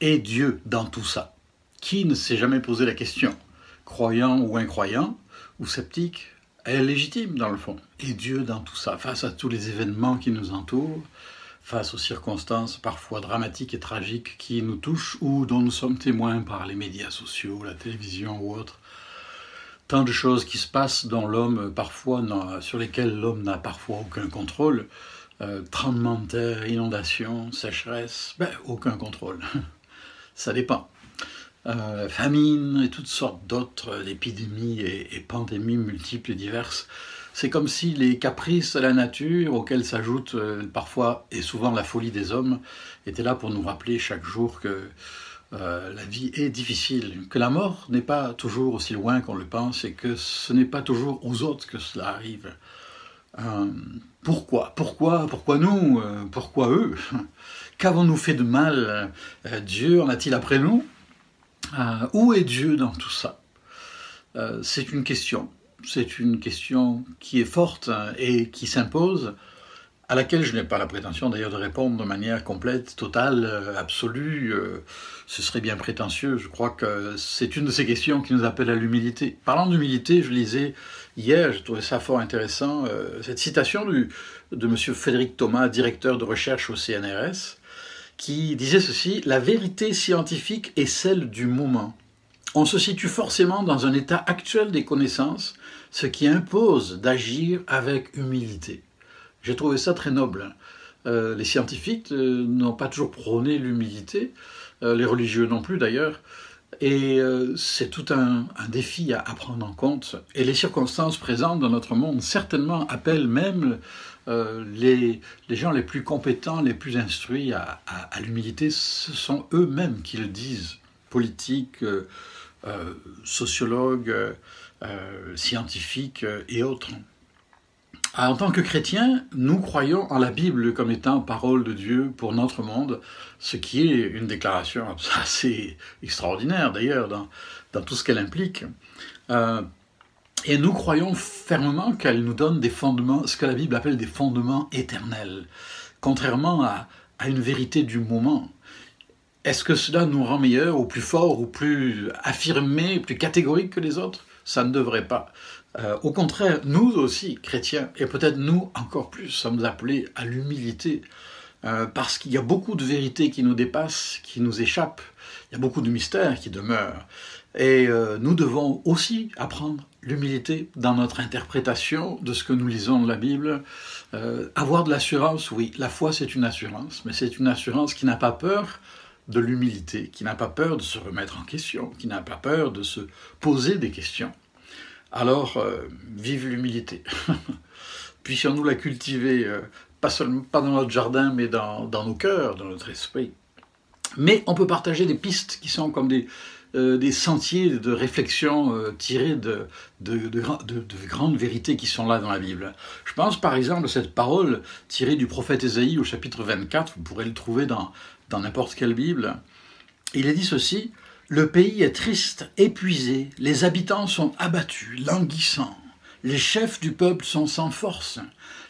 est Dieu dans tout ça Qui ne s'est jamais posé la question Croyant ou incroyant, ou sceptique, est légitime dans le fond. Et Dieu dans tout ça, face à tous les événements qui nous entourent, face aux circonstances parfois dramatiques et tragiques qui nous touchent ou dont nous sommes témoins par les médias sociaux, la télévision ou autres. Tant de choses qui se passent dans l'homme parfois sur lesquelles l'homme n'a parfois aucun contrôle. Euh, tremblements de terre, inondations, sécheresse, ben, aucun contrôle. Ça dépend. Euh, famine et toutes sortes d'autres épidémies et, pandémies multiples et diverses. C'est comme si les caprices de la nature, auxquels s'ajoute euh, parfois et souvent la folie des hommes, étaient là pour nous rappeler chaque jour que euh, la vie est difficile, que la mort n'est pas toujours aussi loin qu'on le pense et que ce n'est pas toujours aux autres que cela arrive. pourquoi? Pourquoi? Pourquoi nous? Pourquoi eux? Qu'avons-nous fait de mal Dieu en a-t-il après nous euh, où est Dieu dans tout ça euh, C'est une question. C'est une question qui est forte hein, et qui s'impose, à laquelle je n'ai pas la prétention d'ailleurs de répondre de manière complète, totale, euh, absolue. ce serait bien prétentieux. Je crois que c'est une de ces questions qui nous appelle à l'humilité. Parlant d'humilité, je lisais hier, j'ai trouvé ça fort intéressant, cette citation de M. Frédéric Thomas, directeur de recherche au CNRS, qui disait ceci, la vérité scientifique est celle du moment. On se situe forcément dans un état actuel des connaissances, ce qui impose d'agir avec humilité. J'ai trouvé ça très noble. Euh, les scientifiques euh, n'ont pas toujours prôné l'humilité, euh, les religieux non plus d'ailleurs, et c'est tout un, défi à, prendre en compte. Et les circonstances présentes dans notre monde certainement appellent même euh, les, gens les plus compétents, les plus instruits à, l'humilité, ce sont eux-mêmes qui le disent, politiques, euh, euh, sociologues, scientifiques et autres. Ah, en tant que chrétiens, nous croyons en la Bible comme étant parole de Dieu pour notre monde, ce qui est une déclaration assez extraordinaire d'ailleurs dans, dans, tout ce qu'elle implique. Et nous croyons fermement qu'elle nous donne des fondements, ce que la Bible appelle des fondements éternels, contrairement à, une vérité du moment. Est-ce que cela nous rend meilleurs, ou plus forts, ou plus affirmés, plus catégoriques que les autres? Ça ne devrait pas. Euh, au contraire, nous aussi, chrétiens, et peut-être nous encore plus, sommes appelés à l'humilité, euh, parce qu'il y a beaucoup de vérités qui nous dépassent, qui nous échappent, il y a beaucoup de mystères qui demeurent. Et euh, nous devons aussi apprendre l'humilité dans notre interprétation de ce que nous lisons de la Bible. Euh, avoir de l'assurance, oui, la foi c'est une assurance, mais c'est une assurance qui n'a pas peur de l'humilité, qui n'a pas peur de se remettre en question, qui n'a pas peur de se poser des questions. Alors, euh, vive l'humilité. Puissions-nous la cultiver, pas seulement pas dans notre jardin, mais dans, dans nos cœurs, dans notre esprit. Mais on peut partager des pistes qui sont comme des, euh, des sentiers de réflexion euh, tirés de, de, grandes vérités qui sont là dans la Bible. Je pense par exemple à cette parole tirée du prophète Ésaïe au chapitre 24, vous pourrez le trouver dans n'importe quelle Bible. Il est dit ceci, Le pays est triste, épuisé, les habitants sont abattus, languissants, les chefs du peuple sont sans force,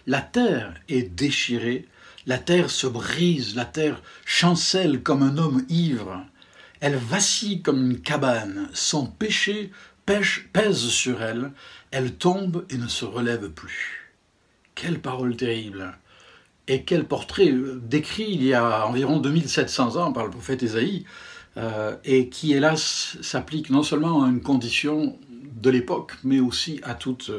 la terre est déchirée, la terre se brise, la terre chancelle comme un homme ivre, elle vacille comme une cabane, son péché pèse sur elle, elle tombe et ne se relève plus. Quelle parole terrible. Et quel portrait euh, décrit il y a environ 2700 ans par le prophète Ésaïe, euh, et qui hélas s'applique non seulement à une condition de l'époque, mais aussi à toute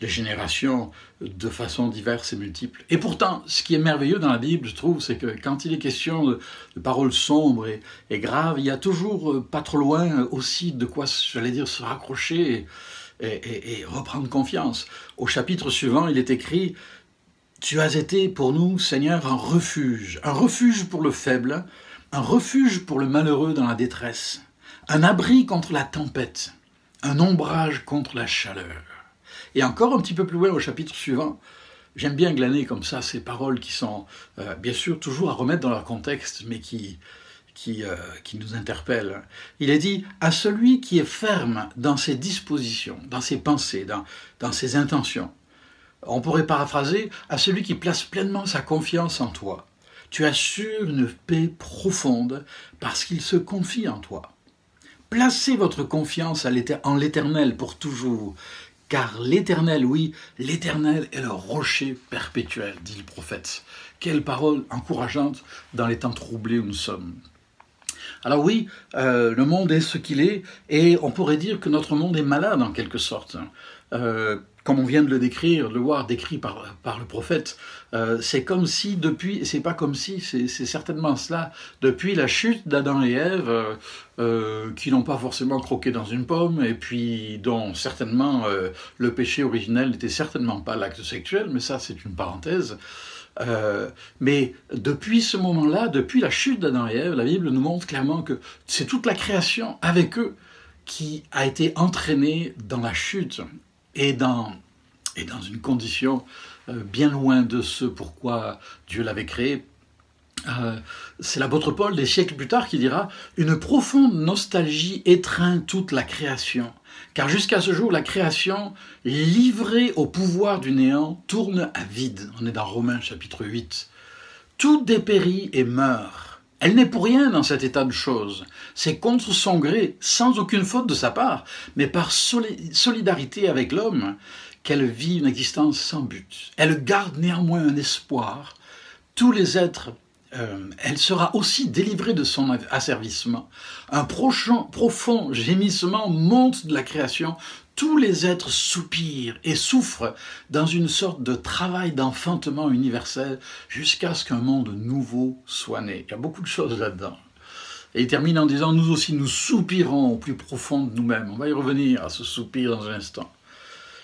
les générations de façon diverses et multiples. Et pourtant, ce qui est merveilleux dans la Bible, je trouve, c'est que quand il est question de, paroles sombres et, graves, il y a toujours euh, pas trop loin aussi de quoi, j'allais dire, se raccrocher et reprendre confiance. Au chapitre suivant, il est écrit Tu as été pour nous, Seigneur, un refuge, un refuge pour le faible, un refuge pour le malheureux dans la détresse, un abri contre la tempête, un ombrage contre la chaleur. Et encore un petit peu plus loin au chapitre suivant, j'aime bien glaner comme ça ces paroles qui sont euh, bien sûr toujours à remettre dans leur contexte, mais qui, qui, euh, nous interpellent. Il est dit à celui qui est ferme dans ses dispositions, dans ses pensées, dans, dans ses intentions. On pourrait paraphraser à celui qui place pleinement sa confiance en toi. tu assures une paix profonde parce qu'il se confie en toi. Placez votre confiance en l'Éternel pour toujours, car l'Éternel, oui, l'Éternel est le rocher perpétuel, dit le prophète. Quelle parole encourageante dans les temps troublés où nous sommes. Alors oui, euh, le monde est ce qu'il est, et on pourrait dire que notre monde est malade en quelque sorte. Euh, comme on vient de le décrire, le voir décrit par, par le prophète, euh, c'est comme si depuis, c'est pas comme si, c'est certainement cela, depuis la chute d'Adam et Ève, euh, euh, qui n'ont pas forcément croqué dans une pomme, et puis dont certainement le péché originel n'était certainement pas l'acte sexuel, mais ça c'est une parenthèse. mais depuis ce moment-là, depuis la chute d'Adam et Ève, la Bible nous montre clairement que c'est toute la création avec eux qui a été entraînée dans la chute et dans, et dans une condition euh, bien loin de ce pourquoi Dieu l'avait créé. Euh, c'est l'apôtre Paul des siècles plus tard qui dira Une profonde nostalgie étreint toute la création, car jusqu'à ce jour, la création, livrée au pouvoir du néant, tourne à vide. On est dans Romains chapitre 8. Tout dépérit et meurt. Elle n'est pour rien dans cet état de choses. C'est contre son gré, sans aucune faute de sa part, mais par solidarité avec l'homme, qu'elle vit une existence sans but. Elle garde néanmoins un espoir. Tous les êtres, euh, elle sera aussi délivrée de son asservissement. Un profond gémissement monte de la création tous les êtres soupirent et souffrent dans une sorte de travail d'enfantement universel jusqu'à ce qu'un monde nouveau soit né. Il y a beaucoup de choses là-dedans. Et il termine en disant, nous aussi, nous soupirons au plus profond de nous-mêmes. On va y revenir à ce soupir dans un instant.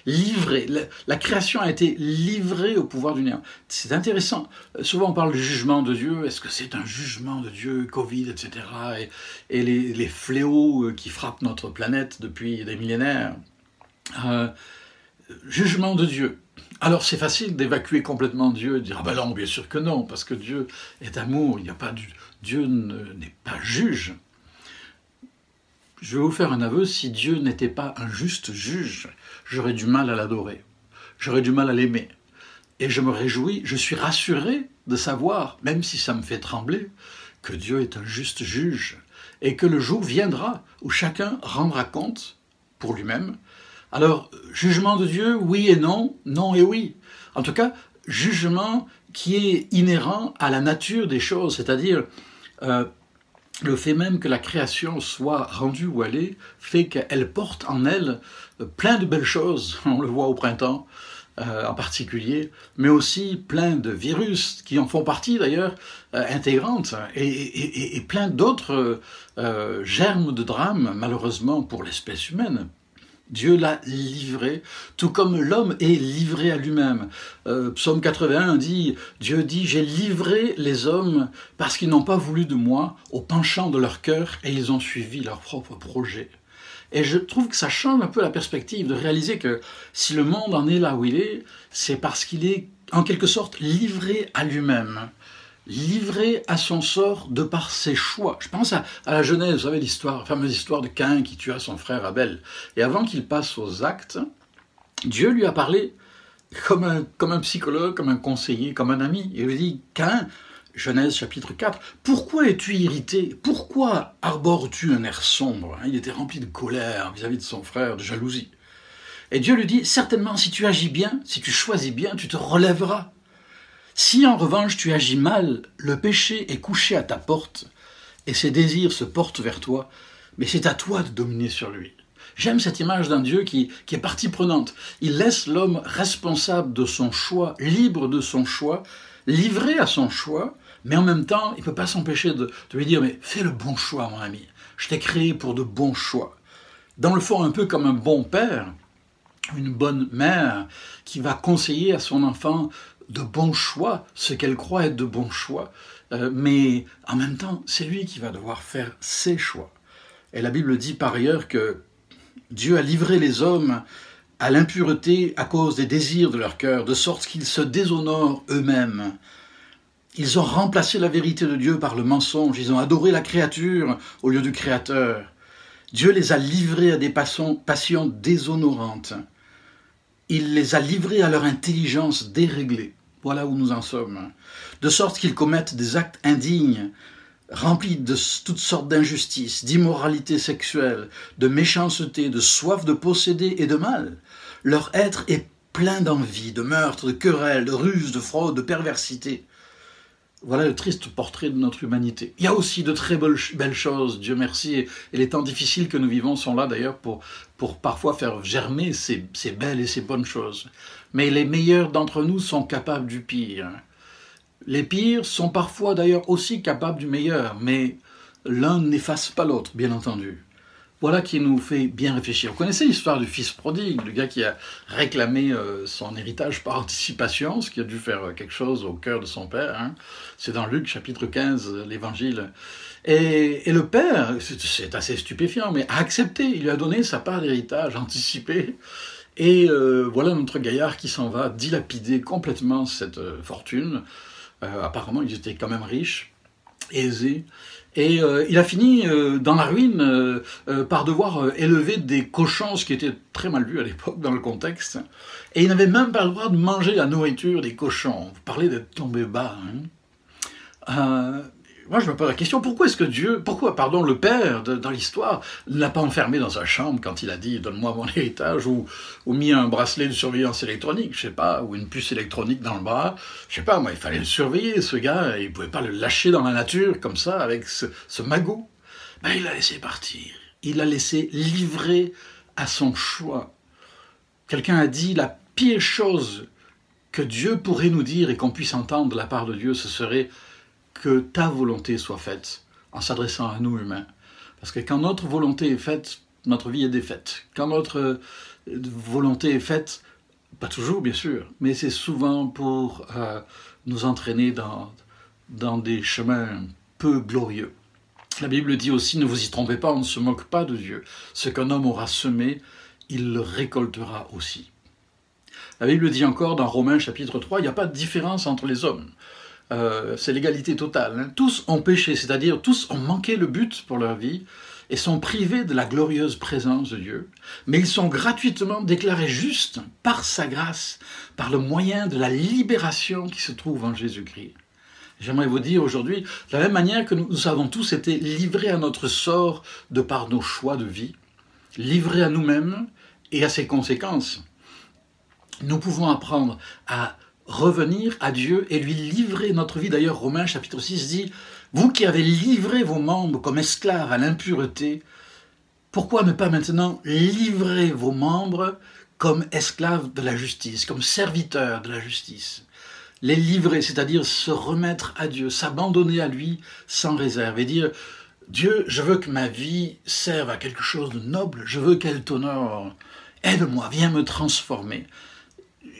Livré, la, création a été livrée au pouvoir du néant. C'est intéressant. Souvent on parle du jugement de Dieu. Est-ce que c'est un jugement de Dieu, Covid, etc. Et, les fléaux qui frappent notre planète depuis des millénaires? Euh, jugement de Dieu. Alors c'est facile d'évacuer complètement Dieu et de dire ah ben non bien sûr que non parce que Dieu est amour, il n'y a pas. Dieu n'est pas juge. Je vais vous faire un aveu, si Dieu n'était pas un juste juge, j'aurais du mal à l'adorer, j'aurais du mal à l'aimer. Et je me réjouis, je suis rassuré de savoir, même si ça me fait trembler, que Dieu est un juste juge et que le jour viendra où chacun rendra compte pour lui-même alors, jugement de Dieu, oui et non, non et oui. En tout cas, jugement qui est inhérent à la nature des choses, c'est-à-dire euh, le fait même que la création soit rendue où elle est, fait qu'elle porte en elle euh, plein de belles choses, on le voit au printemps euh, en particulier, mais aussi plein de virus qui en font partie d'ailleurs intégrantes, et, et, plein d'autres germes de drame, malheureusement pour l'espèce humaine. Dieu l'a livré, tout comme l'homme est livré à lui-même. Euh, Psaume 81 dit, Dieu dit, j'ai livré les hommes parce qu'ils n'ont pas voulu de moi au penchant de leur cœur et ils ont suivi leur propre projet. Et je trouve que ça change un peu la perspective de réaliser que si le monde en est là où il est, c'est parce qu'il est en quelque sorte livré à lui-même livré à son sort de par ses choix. Je pense à, la Genèse, vous savez l'histoire, la fameuse histoire de Cain qui tua son frère Abel. Et avant qu'il passe aux actes, Dieu lui a parlé comme un, comme un psychologue, comme un conseiller, comme un ami. Il lui dit, Cain, Genèse chapitre 4, pourquoi es-tu irrité? Pourquoi arbores-tu un air sombre? Il était rempli de colère vis-à-vis -vis de son frère, de jalousie. Et Dieu lui dit, certainement si tu agis bien, si tu choisis bien, tu te relèveras. Si en revanche tu agis mal, le péché est couché à ta porte, et ses désirs se portent vers toi, mais c'est à toi de dominer sur lui. J'aime cette image d'un Dieu qui, est partie prenante. Il laisse l'homme responsable de son choix, libre de son choix, livré à son choix, mais en même temps, il ne peut pas s'empêcher de, de, lui dire, mais fais le bon choix, mon ami. Je t'ai créé pour de bons choix. Dans le fond, un peu comme un bon père, une bonne mère qui va conseiller à son enfant de bons choix, ce qu'elle croit être de bons choix, euh, mais en même temps, c'est lui qui va devoir faire ses choix. Et la Bible dit par ailleurs que Dieu a livré les hommes à l'impureté à cause des désirs de leur cœur, de sorte qu'ils se déshonorent eux-mêmes. Ils ont remplacé la vérité de Dieu par le mensonge, ils ont adoré la créature au lieu du Créateur. Dieu les a livrés à des passions, déshonorantes il les a livrés à leur intelligence déréglée. Voilà où nous en sommes. De sorte qu'ils commettent des actes indignes, remplis de toutes sortes d'injustices, d'immoralité sexuelle, de méchanceté, de soif de posséder et de mal. Leur être est plein d'envie, de meurtre, de querelles, de ruses, de fraude, de perversité. Voilà le triste portrait de notre humanité. Il y a aussi de très belles choses, Dieu merci, et les temps difficiles que nous vivons sont là d'ailleurs pour, pour parfois faire germer ces, ces belles et ces bonnes choses. Mais les meilleurs d'entre nous sont capables du pire. Les pires sont parfois d'ailleurs aussi capables du meilleur, mais l'un n'efface pas l'autre, bien entendu. Voilà qui nous fait bien réfléchir. Vous connaissez l'histoire du fils prodigue, le gars qui a réclamé euh, son héritage par anticipation, ce qui a dû faire euh, quelque chose au cœur de son père. Hein. C'est dans Luc chapitre 15, l'évangile. Et, le père, c'est assez stupéfiant, mais a accepté, il lui a donné sa part d'héritage anticipé. Et euh, voilà notre gaillard qui s'en va dilapider complètement cette fortune. apparemment, ils étaient quand même riches, aisés. Et euh, il a fini euh, dans la ruine euh, par devoir élever des cochons, ce qui était très mal vu à l'époque dans le contexte. Et il n'avait même pas le droit de manger la nourriture des cochons. Vous parlez d'être tombé bas. Hein moi je me pose la question, pourquoi est-ce que Dieu, pourquoi, pardon, le Père dans l'histoire ne l'a pas enfermé dans sa chambre quand il a dit donne-moi mon héritage ou, ou, mis un bracelet de surveillance électronique, je sais pas, ou une puce électronique dans le bras, je sais pas, moi il fallait le surveiller ce gars, il pouvait pas le lâcher dans la nature comme ça avec ce, ce magot. Ben, il l'a laissé partir, il l'a laissé livrer à son choix. Quelqu'un a dit la pire chose que Dieu pourrait nous dire et qu'on puisse entendre de la part de Dieu, ce serait que ta volonté soit faite en s'adressant à nous humains. Parce que quand notre volonté est faite, notre vie est défaite. Quand notre euh, volonté est faite, pas toujours bien sûr, mais c'est souvent pour euh, nous entraîner dans, dans des chemins peu glorieux. La Bible dit aussi, ne vous y trompez pas, on ne se moque pas de Dieu. Ce qu'un homme aura semé, il le récoltera aussi. La Bible dit encore dans Romains chapitre 3, il n'y a pas de différence entre les hommes. Euh, c'est l'égalité totale. Hein. Tous ont péché, c'est-à-dire tous ont manqué le but pour leur vie et sont privés de la glorieuse présence de Dieu, mais ils sont gratuitement déclarés justes par sa grâce, par le moyen de la libération qui se trouve en Jésus-Christ. J'aimerais vous dire aujourd'hui, de la même manière que nous avons tous été livrés à notre sort de par nos choix de vie, livrés à nous-mêmes et à ses conséquences, nous pouvons apprendre à revenir à Dieu et lui livrer notre vie. D'ailleurs, Romains chapitre 6 dit, Vous qui avez livré vos membres comme esclaves à l'impureté, pourquoi ne pas maintenant livrer vos membres comme esclaves de la justice, comme serviteurs de la justice? Les livrer, c'est-à-dire se remettre à Dieu, s'abandonner à lui sans réserve et dire, Dieu, je veux que ma vie serve à quelque chose de noble, je veux qu'elle t'honore. Aide-moi, viens me transformer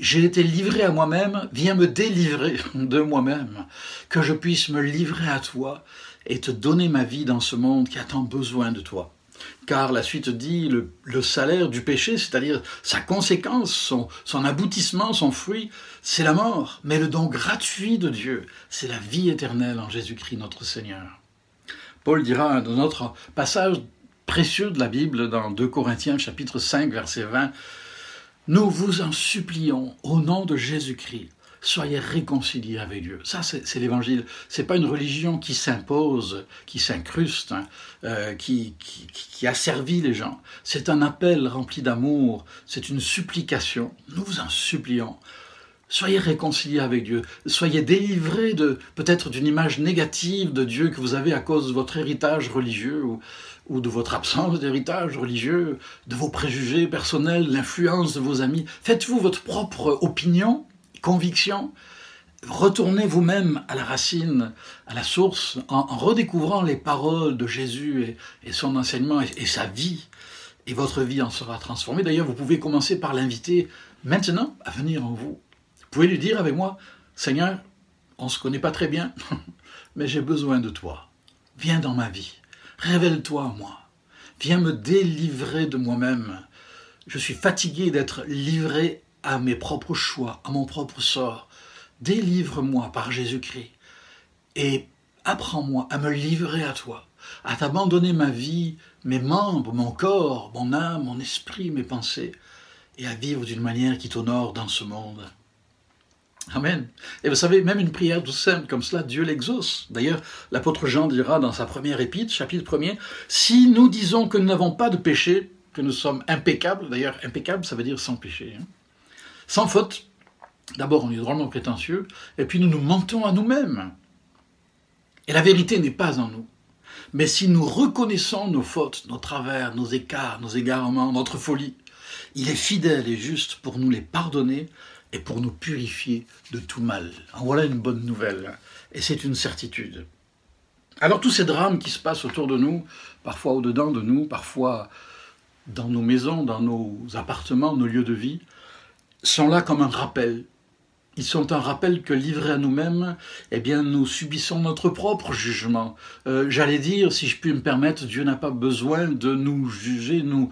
j'ai été livré à moi-même, viens me délivrer de moi-même, que je puisse me livrer à toi et te donner ma vie dans ce monde qui a tant besoin de toi. Car la suite dit le, salaire du péché, c'est-à-dire sa conséquence, son, aboutissement, son fruit, c'est la mort. Mais le don gratuit de Dieu, c'est la vie éternelle en Jésus-Christ notre Seigneur. Paul dira dans notre passage précieux de la Bible, dans 2 Corinthiens chapitre 5, verset 20, nous vous en supplions au nom de Jésus-Christ. Soyez réconciliés avec Dieu. Ça, c'est l'évangile. C'est pas une religion qui s'impose, qui s'incruste, hein, euh, qui, qui, qui asservit les gens. C'est un appel rempli d'amour. C'est une supplication. Nous vous en supplions. Soyez réconciliés avec Dieu. Soyez délivrés de peut-être d'une image négative de Dieu que vous avez à cause de votre héritage religieux ou, de votre absence d'héritage religieux, de vos préjugés personnels, l'influence de vos amis. Faites-vous votre propre opinion, conviction. Retournez vous-même à la racine, à la source, en, redécouvrant les paroles de Jésus et, son enseignement et, sa vie. Et votre vie en sera transformée. D'ailleurs, vous pouvez commencer par l'inviter maintenant à venir en. Vous pouvez lui dire avec moi, Seigneur, on ne se connaît pas très bien, mais j'ai besoin de toi. Viens dans ma vie. Révèle-toi à moi. Viens me délivrer de moi-même. Je suis fatigué d'être livré à mes propres choix, à mon propre sort. Délivre-moi par Jésus-Christ et apprends-moi à me livrer à toi, à t'abandonner ma vie, mes membres, mon corps, mon âme, mon esprit, mes pensées, et à vivre d'une manière qui t'honore dans ce monde. Amen. Et vous savez, même une prière tout simple comme cela, Dieu l'exauce. D'ailleurs, l'apôtre Jean dira dans sa première épître, chapitre 1er, si nous disons que nous n'avons pas de péché, que nous sommes impeccables, d'ailleurs, impeccable, ça veut dire sans péché, hein. sans faute, d'abord on est drôlement prétentieux, et puis nous nous mentons à nous-mêmes. Et la vérité n'est pas en nous. Mais si nous reconnaissons nos fautes, nos travers, nos écarts, nos égarements, notre folie, il est fidèle et juste pour nous les pardonner et pour nous purifier de tout mal. En voilà une bonne nouvelle. Et c'est une certitude. Alors tous ces drames qui se passent autour de nous, parfois au-dedans de nous, parfois dans nos maisons, dans nos appartements, nos lieux de vie, sont là comme un rappel ils sont un rappel que livrés à nous-mêmes, eh bien, nous subissons notre propre jugement. Euh, j'allais dire, si je puis me permettre, Dieu n'a pas besoin de nous juger, nous,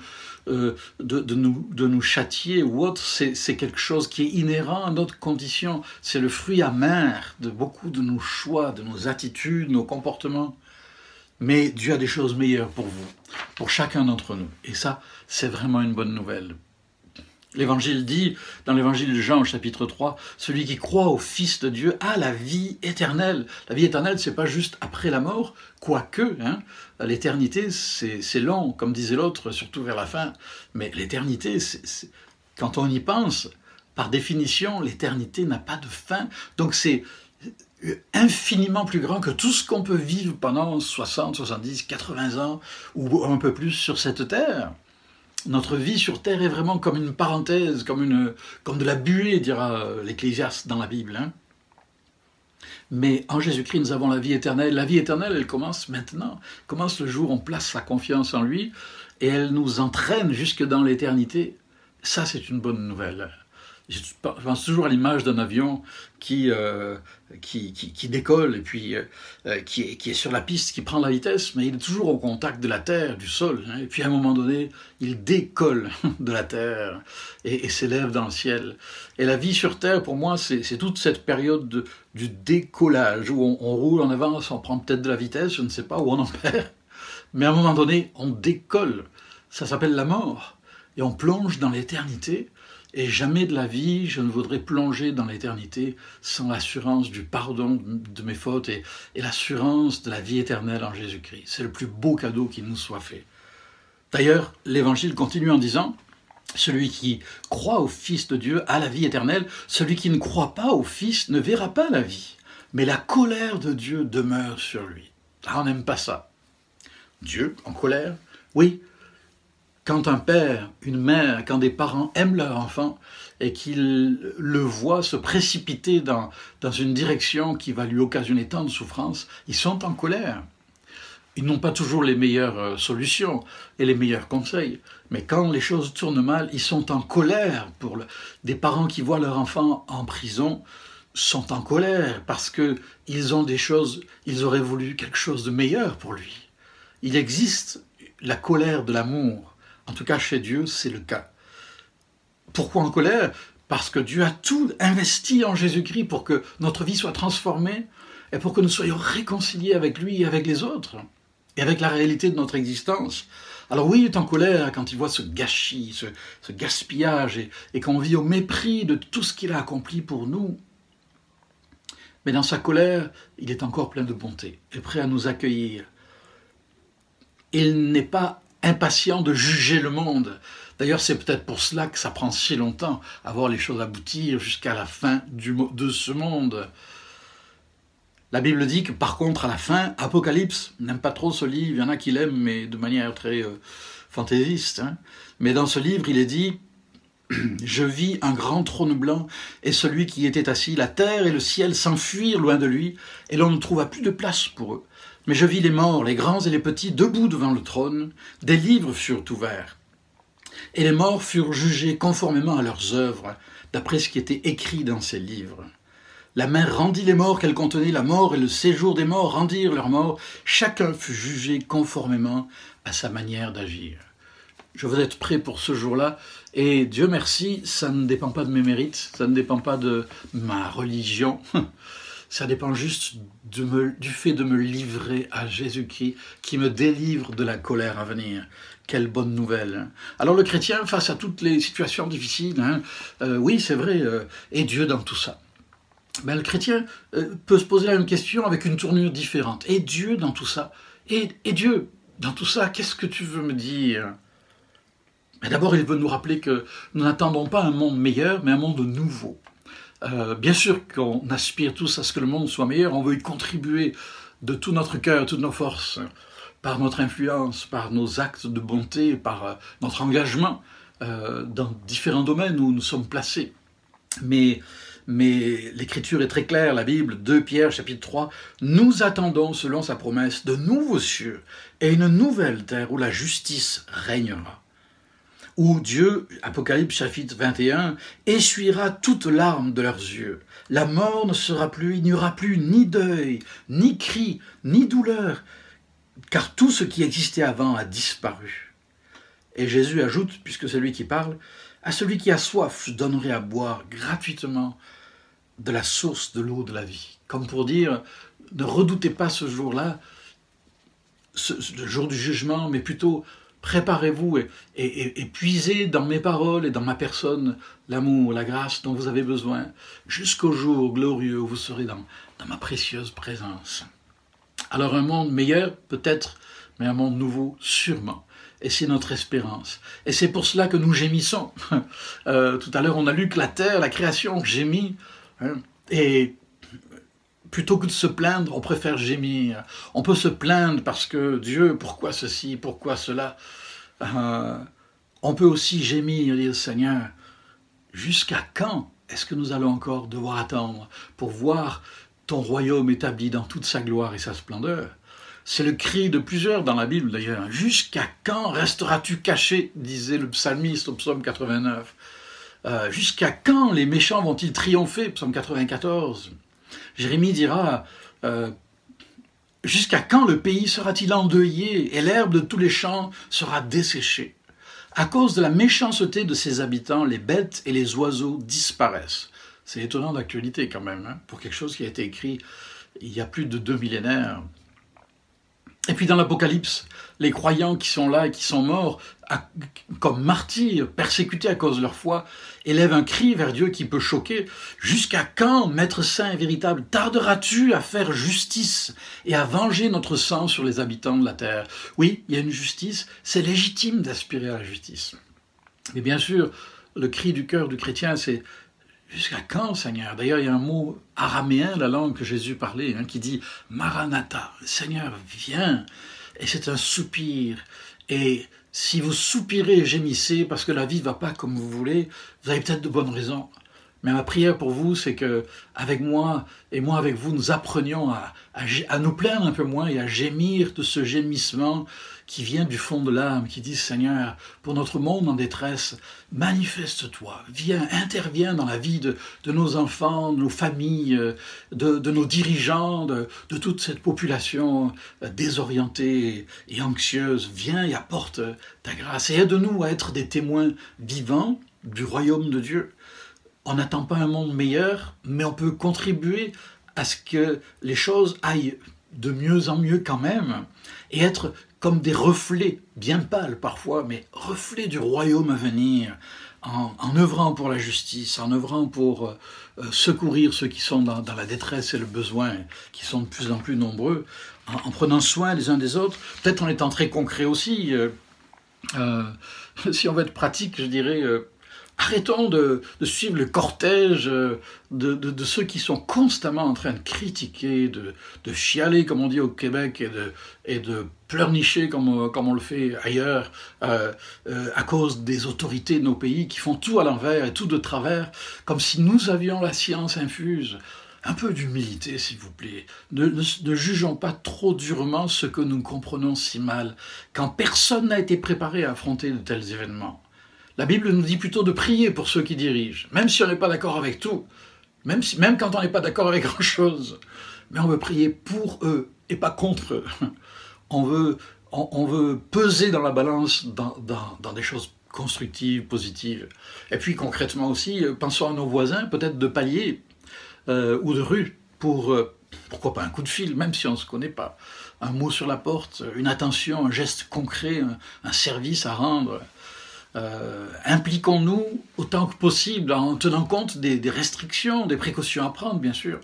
euh, de, nous, de nous châtier ou autre. C'est quelque chose qui est inhérent à notre condition. C'est le fruit amer de beaucoup de nos choix, de nos attitudes, nos comportements. Mais Dieu a des choses meilleures pour vous, pour chacun d'entre nous. Et ça, c'est vraiment une bonne nouvelle. L'évangile dit, dans l'évangile de Jean au chapitre 3, celui qui croit au Fils de Dieu a la vie éternelle. La vie éternelle, c'est pas juste après la mort, quoique, hein, l'éternité, c'est long, comme disait l'autre, surtout vers la fin, mais l'éternité, quand on y pense, par définition, l'éternité n'a pas de fin, donc c'est infiniment plus grand que tout ce qu'on peut vivre pendant 60, 70, 80 ans, ou un peu plus sur cette terre notre vie sur terre est vraiment comme une parenthèse, comme, une, comme de la buée, dira l'Ecclésiaste dans la Bible. Hein. Mais en Jésus-Christ, nous avons la vie éternelle. La vie éternelle, elle commence maintenant. commence le jour où on place sa confiance en lui et elle nous entraîne jusque dans l'éternité. Ça, c'est une bonne nouvelle. Je pense toujours à l'image d'un avion qui, euh, qui, décolle et puis euh, euh, qui, est, sur la piste, qui prend la vitesse, mais il est toujours au contact de la terre, du sol. Hein. et puis à un moment donné, il décolle de la terre et, s'élève dans le ciel. Et la vie sur terre, pour moi, c'est toute cette période de, du décollage où on, on, roule en avance, on prend peut-être de la vitesse, je ne sais pas, où on en perd. Mais à un moment donné, on décolle. Ça s'appelle la mort. Et on plonge dans l'éternité et jamais de la vie, je ne voudrais plonger dans l'éternité sans l'assurance du pardon de mes fautes et, l'assurance de la vie éternelle en Jésus-Christ. C'est le plus beau cadeau qui nous soit fait. D'ailleurs, l'Évangile continue en disant, celui qui croit au Fils de Dieu a la vie éternelle, celui qui ne croit pas au Fils ne verra pas la vie, mais la colère de Dieu demeure sur lui. Ah, on n'aime pas ça. Dieu en colère? Oui, quand un père, une mère, quand des parents aiment leur enfant et qu'ils le voient se précipiter dans, dans une direction qui va lui occasionner tant de souffrance, ils sont en colère. Ils n'ont pas toujours les meilleures euh, solutions et les meilleurs conseils, mais quand les choses tournent mal, ils sont en colère pour des parents qui voient leur enfant en prison sont en colère parce que ils ont des choses, ils auraient voulu quelque chose de meilleur pour lui. Il existe la colère de l'amour en tout cas, chez Dieu, c'est le cas. Pourquoi en colère? Parce que Dieu a tout investi en Jésus-Christ pour que notre vie soit transformée et pour que nous soyons réconciliés avec lui et avec les autres, et avec la réalité de notre existence. Alors oui, il est en colère quand il voit ce gâchis, ce, gaspillage, et, et qu'on vit au mépris de tout ce qu'il a accompli pour nous. Mais dans sa colère, il est encore plein de bonté et prêt à nous accueillir. Il n'est pas impatient de juger le monde. D'ailleurs, c'est peut-être pour cela que ça prend si longtemps à voir les choses aboutir jusqu'à la fin de ce monde. La Bible dit que par contre, à la fin, Apocalypse n'aime pas trop ce livre, il y en a qui l'aiment, mais de manière très euh, fantaisiste. Hein. Mais dans ce livre, il est dit Je vis un grand trône blanc, et celui qui était assis, la terre et le ciel s'enfuirent loin de lui, et l'on ne trouva plus de place pour eux. Mais je vis les morts, les grands et les petits, debout devant le trône, des livres furent ouverts. Et les morts furent jugés conformément à leurs œuvres, d'après ce qui était écrit dans ces livres. La mer rendit les morts qu'elle contenait, la mort et le séjour des morts rendirent leurs morts, chacun fut jugé conformément à sa manière d'agir. Je veux être prêt pour ce jour-là, et Dieu merci, ça ne dépend pas de mes mérites, ça ne dépend pas de ma religion, ça dépend juste du fait de me livrer à Jésus-Christ qui me délivre de la colère à venir. Quelle bonne nouvelle. Hein. Alors le chrétien, face à toutes les situations difficiles, hein, euh, oui c'est vrai, euh, et Dieu dans tout ça. ben, le chrétien euh, peut se poser la même question avec une tournure différente. Et Dieu dans tout ça? Et, Dieu dans tout ça, qu'est-ce que tu veux me dire? Ben, D'abord, il veut nous rappeler que nous n'attendons pas un monde meilleur, mais un monde nouveau. Euh, bien sûr qu'on aspire tous à ce que le monde soit meilleur, on veut y contribuer de tout notre cœur, toutes nos forces, par notre influence, par nos actes de bonté, par euh, notre engagement dans différents domaines où nous sommes placés. Mais mais l'écriture est très claire, la Bible, 2 Pierre chapitre 3, nous attendons, selon sa promesse, de nouveaux cieux et une nouvelle terre où la justice régnera. Où Dieu, Apocalypse chapitre 21, essuiera toute larmes de leurs yeux. La mort ne sera plus, il n'y aura plus ni deuil, ni cri, ni douleur, car tout ce qui existait avant a disparu. Et Jésus ajoute, puisque c'est lui qui parle, à celui qui a soif, je donnerai à boire gratuitement de la source de l'eau de la vie. Comme pour dire, ne redoutez pas ce jour-là, le jour du jugement, mais plutôt préparez-vous et, puisez dans mes paroles et dans ma personne l'amour, la grâce dont vous avez besoin, jusqu'au jour glorieux où vous serez dans, ma précieuse présence. Alors un monde meilleur, peut-être, mais un monde nouveau, sûrement et c'est notre espérance. Et c'est pour cela que nous gémissons. Euh, tout à l'heure, on a lu que la terre, la création gémit, hein, et plutôt que de se plaindre, on préfère gémir. On peut se plaindre parce que Dieu, pourquoi ceci, pourquoi cela? Euh, on peut aussi gémir, dire Seigneur, jusqu'à quand est-ce que nous allons encore devoir attendre pour voir ton royaume établi dans toute sa gloire et sa splendeur? C'est le cri de plusieurs dans la Bible d'ailleurs. Jusqu'à quand resteras-tu caché? disait le psalmiste au psaume 89. Euh, jusqu'à quand les méchants vont-ils triompher? Psaume 94. Jérémie dira euh, Jusqu'à quand le pays sera-t-il endeuillé et l'herbe de tous les champs sera desséchée? À cause de la méchanceté de ses habitants, les bêtes et les oiseaux disparaissent. C'est étonnant d'actualité quand même, hein, pour quelque chose qui a été écrit il y a plus de deux millénaires. Et puis dans l'Apocalypse, les croyants qui sont là et qui sont morts, comme martyrs, persécutés à cause de leur foi, élèvent un cri vers Dieu qui peut choquer. Jusqu'à quand, Maître Saint et véritable, tarderas-tu à faire justice et à venger notre sang sur les habitants de la terre? Oui, il y a une justice, c'est légitime d'aspirer à la justice. Mais bien sûr, le cri du cœur du chrétien, c'est Jusqu'à quand, Seigneur? D'ailleurs, il y a un mot araméen, la langue que Jésus parlait, hein, qui dit Maranatha, Seigneur, viens. Et c'est un soupir. Et si vous soupirez et gémissez parce que la vie ne va pas comme vous voulez, vous avez peut-être de bonnes raisons. Mais ma prière pour vous, c'est que, avec moi et moi avec vous, nous apprenions à, à, nous plaindre un peu moins et à gémir de ce gémissement qui vient du fond de l'âme, qui dit Seigneur, pour notre monde en détresse, manifeste-toi, viens, interviens dans la vie de, nos enfants, de nos familles, de, nos dirigeants, de, toute cette population désorientée et anxieuse. Viens et apporte ta grâce et aide-nous à être des témoins vivants du royaume de Dieu on n'attend pas un monde meilleur, mais on peut contribuer à ce que les choses aillent de mieux en mieux quand même, et être comme des reflets, bien pâles parfois, mais reflets du royaume à venir, en, œuvrant pour la justice, en œuvrant pour euh, euh, secourir ceux qui sont dans, la détresse et le besoin, qui sont de plus en plus nombreux, en, prenant soin les uns des autres, peut-être en étant très concret aussi. Euh, si on veut être pratique, je dirais, Arrêtons de, suivre le cortège euh, de, ceux qui sont constamment en train de critiquer, de, chialer, comme on dit au Québec, et de, pleurnicher, comme, comme on le fait ailleurs, euh, euh, à cause des autorités de nos pays qui font tout à l'envers et tout de travers, comme si nous avions la science infuse. Un peu d'humilité, s'il vous plaît. Ne, ne, jugeons pas trop durement ce que nous comprenons si mal, quand personne n'a été préparé à affronter de tels événements. La Bible nous dit plutôt de prier pour ceux qui dirigent, même si on n'est pas d'accord avec tout, même, si, même quand on n'est pas d'accord avec grand-chose. Mais on veut prier pour eux et pas contre eux. On veut, on, veut peser dans la balance dans, dans, des choses constructives, positives. Et puis concrètement aussi, euh, pensons à nos voisins, peut-être de palier euh, ou de rue, pour, euh, pourquoi pas un coup de fil, même si on ne se connaît pas. Un mot sur la porte, une attention, un geste concret, un service à rendre. Euh, impliquons-nous autant que possible en tenant compte des, restrictions, des précautions à prendre, bien sûr.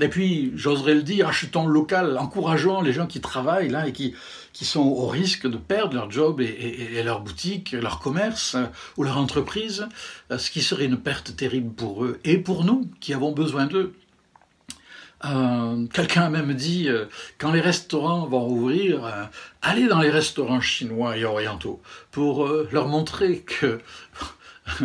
Et puis, j'oserais le dire, achetons local, encourageons les gens qui travaillent là et qui, sont au risque de perdre leur job et leur boutique, leur commerce euh, ou leur entreprise, euh, ce qui serait une perte terrible pour eux et pour nous qui avons besoin d'eux. Euh, Quelqu'un a même dit, euh, quand les restaurants vont rouvrir, euh, allez dans les restaurants chinois et orientaux pour euh, leur montrer que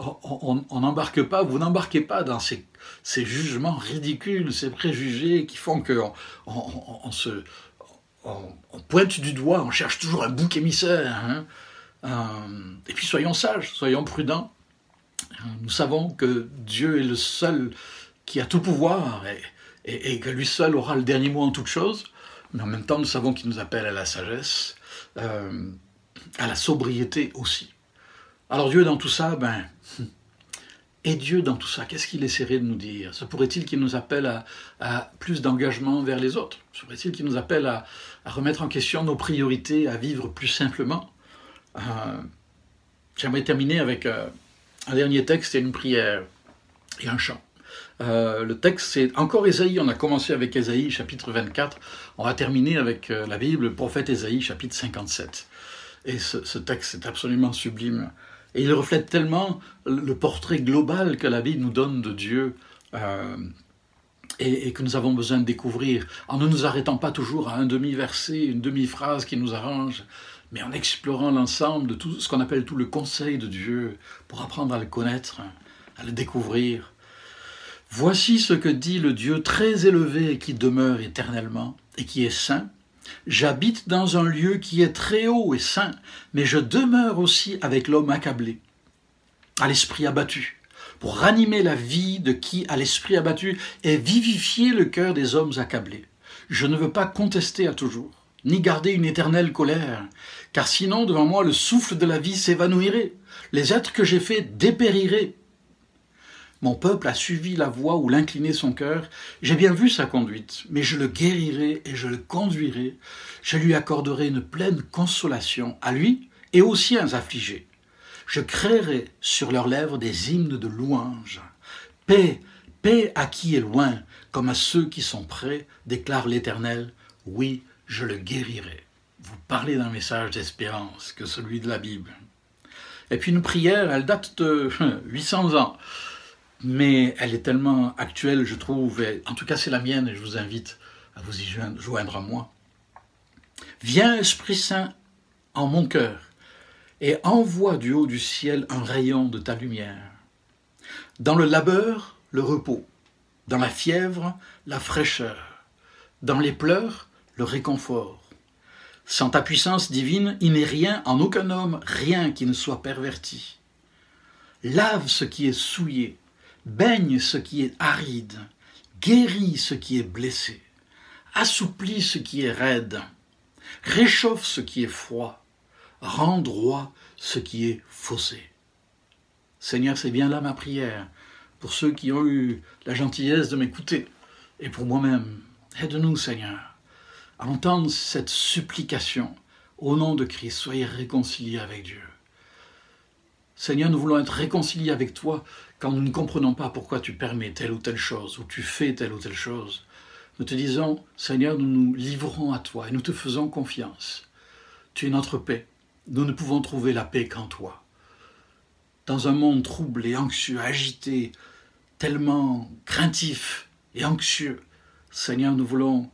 on n'embarque pas, vous n'embarquez pas dans ces, ces, jugements ridicules, ces préjugés qui font qu'on on, se on, pointe du doigt, on cherche toujours un bouc émissaire. Hein euh, et puis soyons sages, soyons prudents. Nous savons que Dieu est le seul qui a tout pouvoir et, que lui seul aura le dernier mot en toute chose, mais en même temps nous savons qu'il nous appelle à la sagesse, euh, à la sobriété aussi. Alors Dieu dans tout ça, ben, et Dieu dans tout ça, qu'est-ce qu'il essaierait de nous dire? Se pourrait-il qu'il nous appelle à, plus d'engagement vers les autres? Se pourrait-il qu'il nous appelle à, à, remettre en question nos priorités, à vivre plus simplement? Euh, J'aimerais terminer avec euh, un dernier texte et une prière et un chant. Euh, le texte, c'est encore Ésaïe. On a commencé avec Ésaïe, chapitre 24. On va terminer avec euh, la Bible, le prophète Ésaïe, chapitre 57. Et ce, texte est absolument sublime. Et il reflète tellement le portrait global que la Bible nous donne de Dieu euh, et, et, que nous avons besoin de découvrir, en ne nous arrêtant pas toujours à un demi-verset, une demi-phrase qui nous arrange, mais en explorant l'ensemble de tout ce qu'on appelle tout le conseil de Dieu pour apprendre à le connaître, à le découvrir. Voici ce que dit le Dieu très élevé qui demeure éternellement et qui est saint. J'habite dans un lieu qui est très haut et saint, mais je demeure aussi avec l'homme accablé, à l'esprit abattu, pour ranimer la vie de qui, à l'esprit abattu, et vivifier le cœur des hommes accablés. Je ne veux pas contester à toujours, ni garder une éternelle colère, car sinon devant moi le souffle de la vie s'évanouirait, les êtres que j'ai faits dépériraient. Mon peuple a suivi la voie où l'inclinait son cœur. J'ai bien vu sa conduite, mais je le guérirai et je le conduirai. Je lui accorderai une pleine consolation, à lui et aux siens affligés. Je créerai sur leurs lèvres des hymnes de louange. Paix, paix à qui est loin, comme à ceux qui sont près, déclare l'Éternel. Oui, je le guérirai. Vous parlez d'un message d'espérance que celui de la Bible. Et puis une prière, elle date de 800 ans mais elle est tellement actuelle, je trouve, en tout cas c'est la mienne, et je vous invite à vous y joindre à moi. Viens, Esprit Saint, en mon cœur, et envoie du haut du ciel un rayon de ta lumière. Dans le labeur, le repos, dans la fièvre, la fraîcheur, dans les pleurs, le réconfort. Sans ta puissance divine, il n'est rien en aucun homme, rien qui ne soit perverti. Lave ce qui est souillé, baigne ce qui est aride, guérit ce qui est blessé, assouplit ce qui est raide, réchauffe ce qui est froid, rend droit ce qui est faussé. Seigneur, c'est bien là ma prière, pour ceux qui ont eu la gentillesse de m'écouter, et pour moi-même. Aide-nous, Seigneur, à entendre cette supplication au nom de Christ. Soyez réconciliés avec Dieu. Seigneur, nous voulons être réconciliés avec toi quand nous ne comprenons pas pourquoi tu permets telle ou telle chose, ou tu fais telle ou telle chose, nous te disons, Seigneur, nous nous livrons à toi et nous te faisons confiance. Tu es notre paix. Nous ne pouvons trouver la paix qu'en toi. Dans un monde troublé, anxieux, agité, tellement craintif et anxieux, Seigneur, nous voulons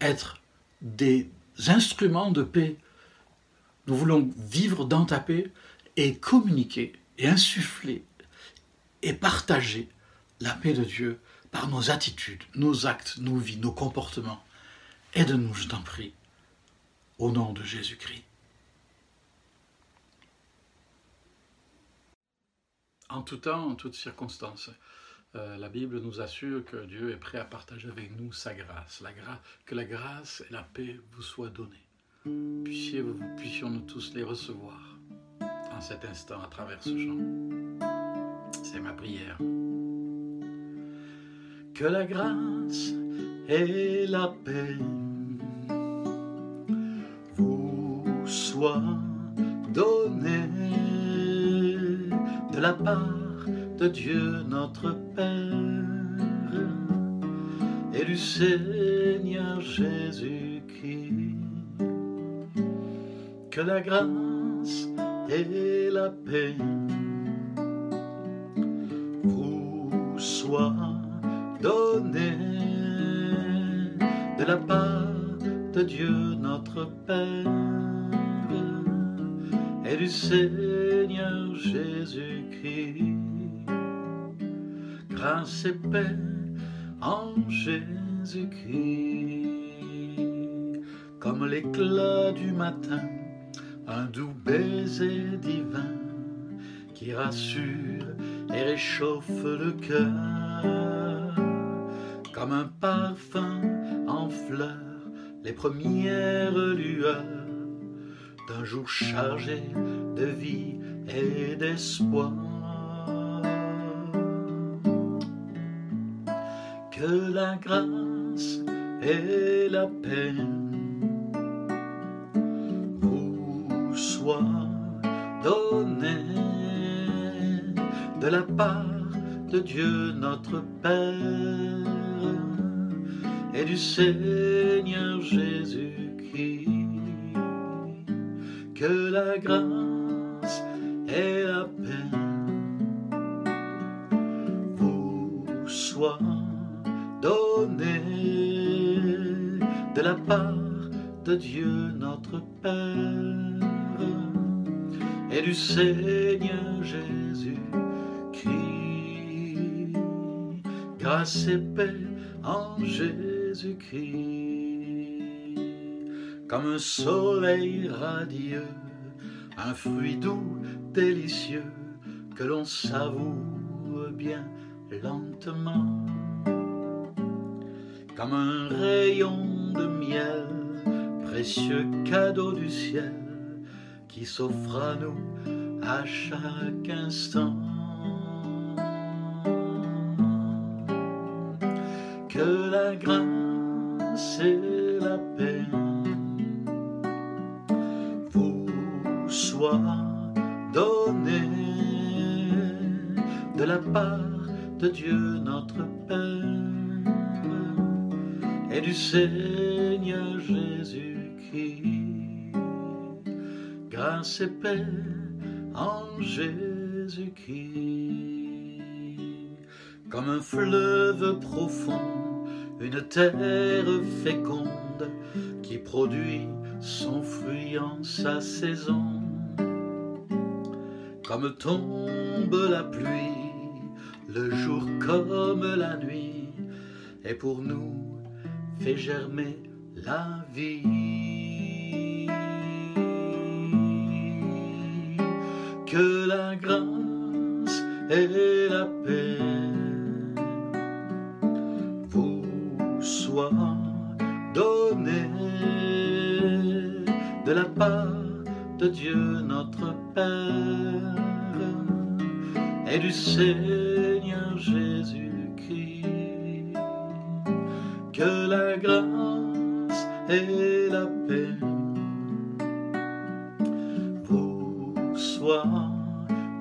être des instruments de paix. Nous voulons vivre dans ta paix et communiquer et insuffler et partager la paix de Dieu par nos attitudes, nos actes, nos vies, nos comportements. Aide-nous, je t'en prie, au nom de Jésus-Christ. En tout temps, en toutes circonstances, euh, la Bible nous assure que Dieu est prêt à partager avec nous sa grâce. Que la grâce et la paix vous soient données. Puissiez-vous, puissions-nous tous les recevoir en cet instant à travers ce chant c'est ma prière. Que la grâce et la paix vous soient données la part de Dieu notre Père et du Seigneur Jésus-Christ. Que la grâce et la paix vous soient données de la part de Dieu notre Père et du Seigneur Jésus-Christ. Grâce et paix en Jésus-Christ, comme l'éclat du matin, un doux baiser divin qui rassure et réchauffe le cœur, comme un parfum en fleurs, les premières lueurs d'un jour chargé de vie et d'espoir. Que la grâce et la paix vous soient données de la part de Dieu notre Père et du Seigneur Jésus-Christ que la grâce et la paix vous soient données de la part de Dieu notre Père et du Seigneur Jésus-Christ. Grâce et paix en Jésus-Christ comme un soleil radieux, un fruit doux, délicieux, que l'on savoure bien lentement, comme un rayon de miel, précieux cadeau du ciel, qui s'offre à nous à chaque instant. La paix donné de la part de Dieu notre Père et du Seigneur Jésus-Christ. Grâce et paix en Jésus-Christ. Comme un fleuve profond, une terre féconde qui produit son fruit en sa saison comme tombe la pluie, le jour comme la nuit, et pour nous fait germer la vie. Que la grâce et la paix Notre Père et du Seigneur Jésus-Christ. Que la grâce et la paix vous soient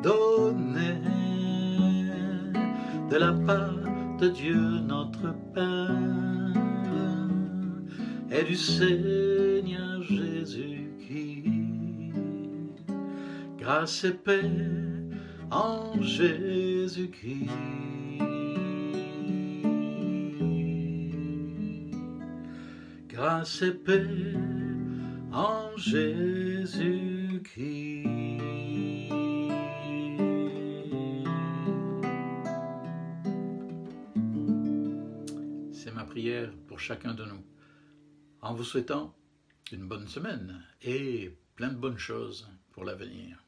données de la part de Dieu notre Père et du Seigneur Grâce et paix en Jésus-Christ. Grâce et paix en Jésus-Christ. C'est ma prière pour chacun de nous, en vous souhaitant une bonne semaine et plein de bonnes choses pour l'avenir.